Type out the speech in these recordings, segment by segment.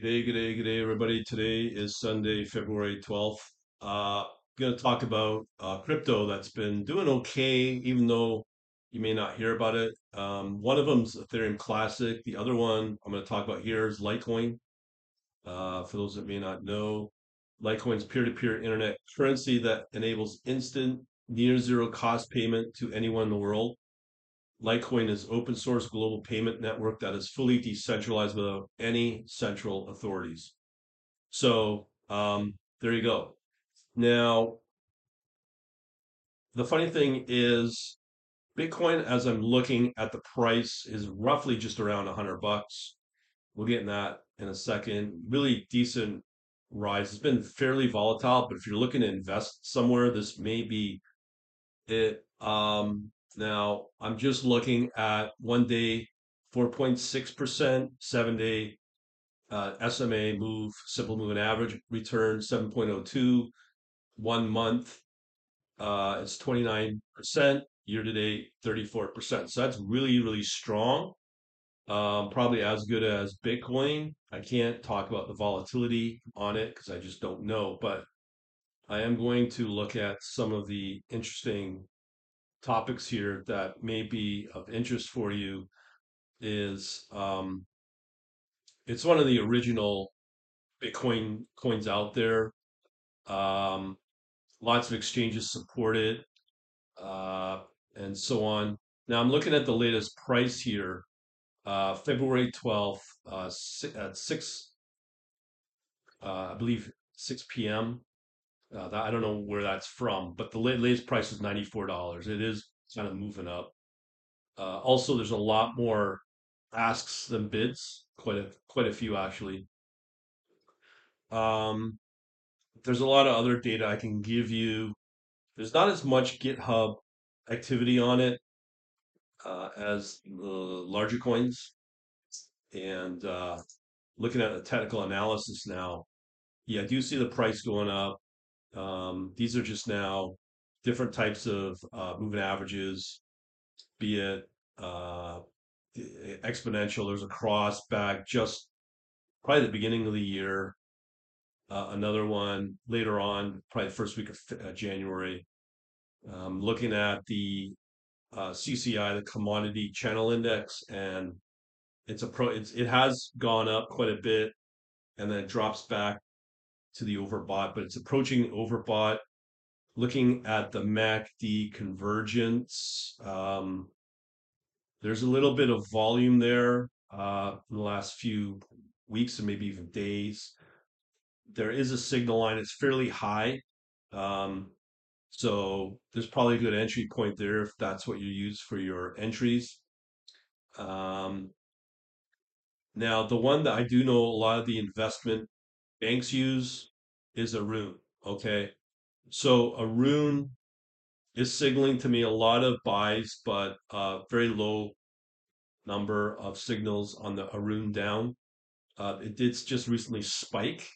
G'day, g'day, g'day, everybody. Today is Sunday, February 12th. Uh, going to talk about uh, crypto that's been doing okay, even though you may not hear about it. Um, one of them's Ethereum Classic. The other one I'm going to talk about here is Litecoin. Uh, for those that may not know, Litecoin's peer-to-peer internet currency that enables instant, near zero cost payment to anyone in the world. Litecoin is open source global payment network that is fully decentralized without any central authorities. So um, there you go. Now, the funny thing is, Bitcoin, as I'm looking at the price, is roughly just around 100 bucks. We'll get in that in a second. Really decent rise. It's been fairly volatile, but if you're looking to invest somewhere, this may be it. Um, now, I'm just looking at one day, 4.6%, seven day uh, SMA move, simple moving average return 7.02, one month uh, it's 29%, year to date 34%. So that's really, really strong. Um, probably as good as Bitcoin. I can't talk about the volatility on it because I just don't know, but I am going to look at some of the interesting topics here that may be of interest for you is um, it's one of the original Bitcoin coins out there. Um, lots of exchanges support it, uh, and so on. Now I'm looking at the latest price here, uh, February 12th uh, at 6, uh, I believe 6 p.m. Uh, that, I don't know where that's from, but the latest price is $94. It is kind of moving up. Uh, also, there's a lot more asks than bids, quite a quite a few actually. Um, there's a lot of other data I can give you. There's not as much GitHub activity on it uh, as the larger coins. And uh, looking at the technical analysis now, yeah, I do see the price going up. Um, these are just now different types of uh, moving averages, be it uh, exponential. There's a cross back just probably the beginning of the year. Uh, another one later on, probably the first week of uh, January. Um, looking at the uh, CCI, the Commodity Channel Index, and it's a pro. It's, it has gone up quite a bit, and then it drops back to the overbought, but it's approaching overbought. Looking at the MACD convergence, um, there's a little bit of volume there uh, in the last few weeks and maybe even days. There is a signal line. It's fairly high. Um, so there's probably a good entry point there if that's what you use for your entries. Um, now, the one that I do know a lot of the investment banks use is Aroon. Okay. So Aroon is signaling to me a lot of buys, but a very low number of signals on the Aroon down. Uh, it did just recently spike,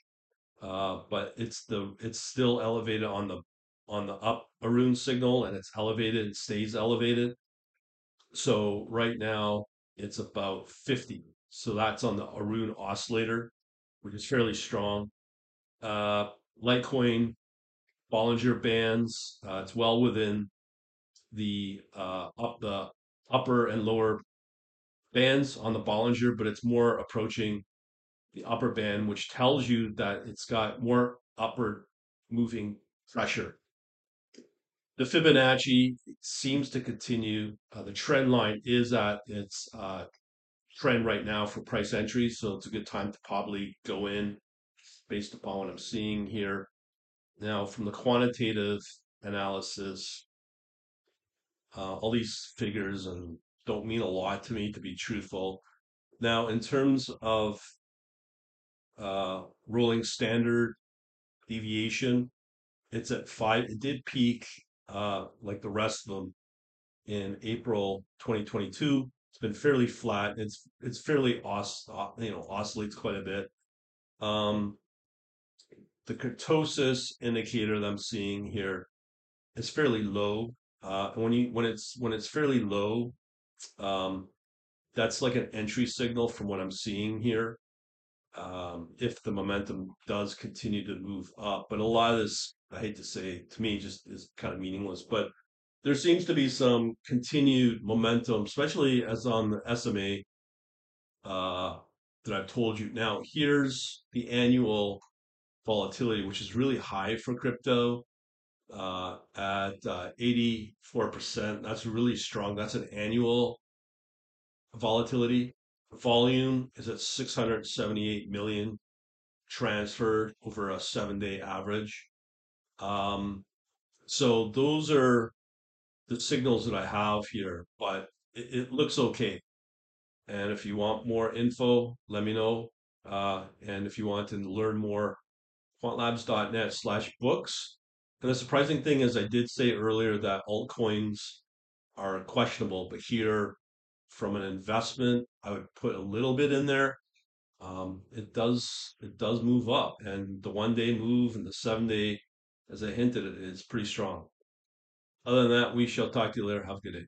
uh, but it's the it's still elevated on the on the up Aroon signal, and it's elevated. It stays elevated. So right now it's about 50. So that's on the Aroon oscillator, which is fairly strong. Uh, Litecoin Bollinger Bands. Uh, it's well within the uh, up the upper and lower bands on the Bollinger, but it's more approaching the upper band, which tells you that it's got more upward moving pressure. The Fibonacci seems to continue. Uh, the trend line is at its uh, trend right now for price entries, so it's a good time to probably go in based upon what I'm seeing here. Now, from the quantitative analysis, uh, all these figures and don't mean a lot to me, to be truthful. Now, in terms of uh, rolling standard deviation, it's at five. It did peak uh, like the rest of them in April 2022. It's been fairly flat. It's it's fairly os you know oscillates quite a bit. Um, the kurtosis indicator that I'm seeing here is fairly low. Uh, when you when it's when it's fairly low, um, that's like an entry signal from what I'm seeing here. um, if the momentum does continue to move up. But a lot of this, I hate to say, to me, just is kind of meaningless. But there seems to be some continued momentum, especially as on the SMA uh, that I've told you. Now, here's the annual volatility, which is really high for crypto uh, at uh, 84%. That's really strong. That's an annual volatility. Volume is at 678 million transferred over a seven day average. Um, so those are the signals that I have here, but it, it looks okay. And if you want more info, let me know. Uh, and if you want to learn more, quantlabs.net slash books. And the surprising thing is, I did say earlier that altcoins are questionable, but here, from an investment, I would put a little bit in there. Um, it does it does move up, and the one day move and the seven day, as I hinted, is pretty strong. Other than that, we shall talk to you later. Have a good day.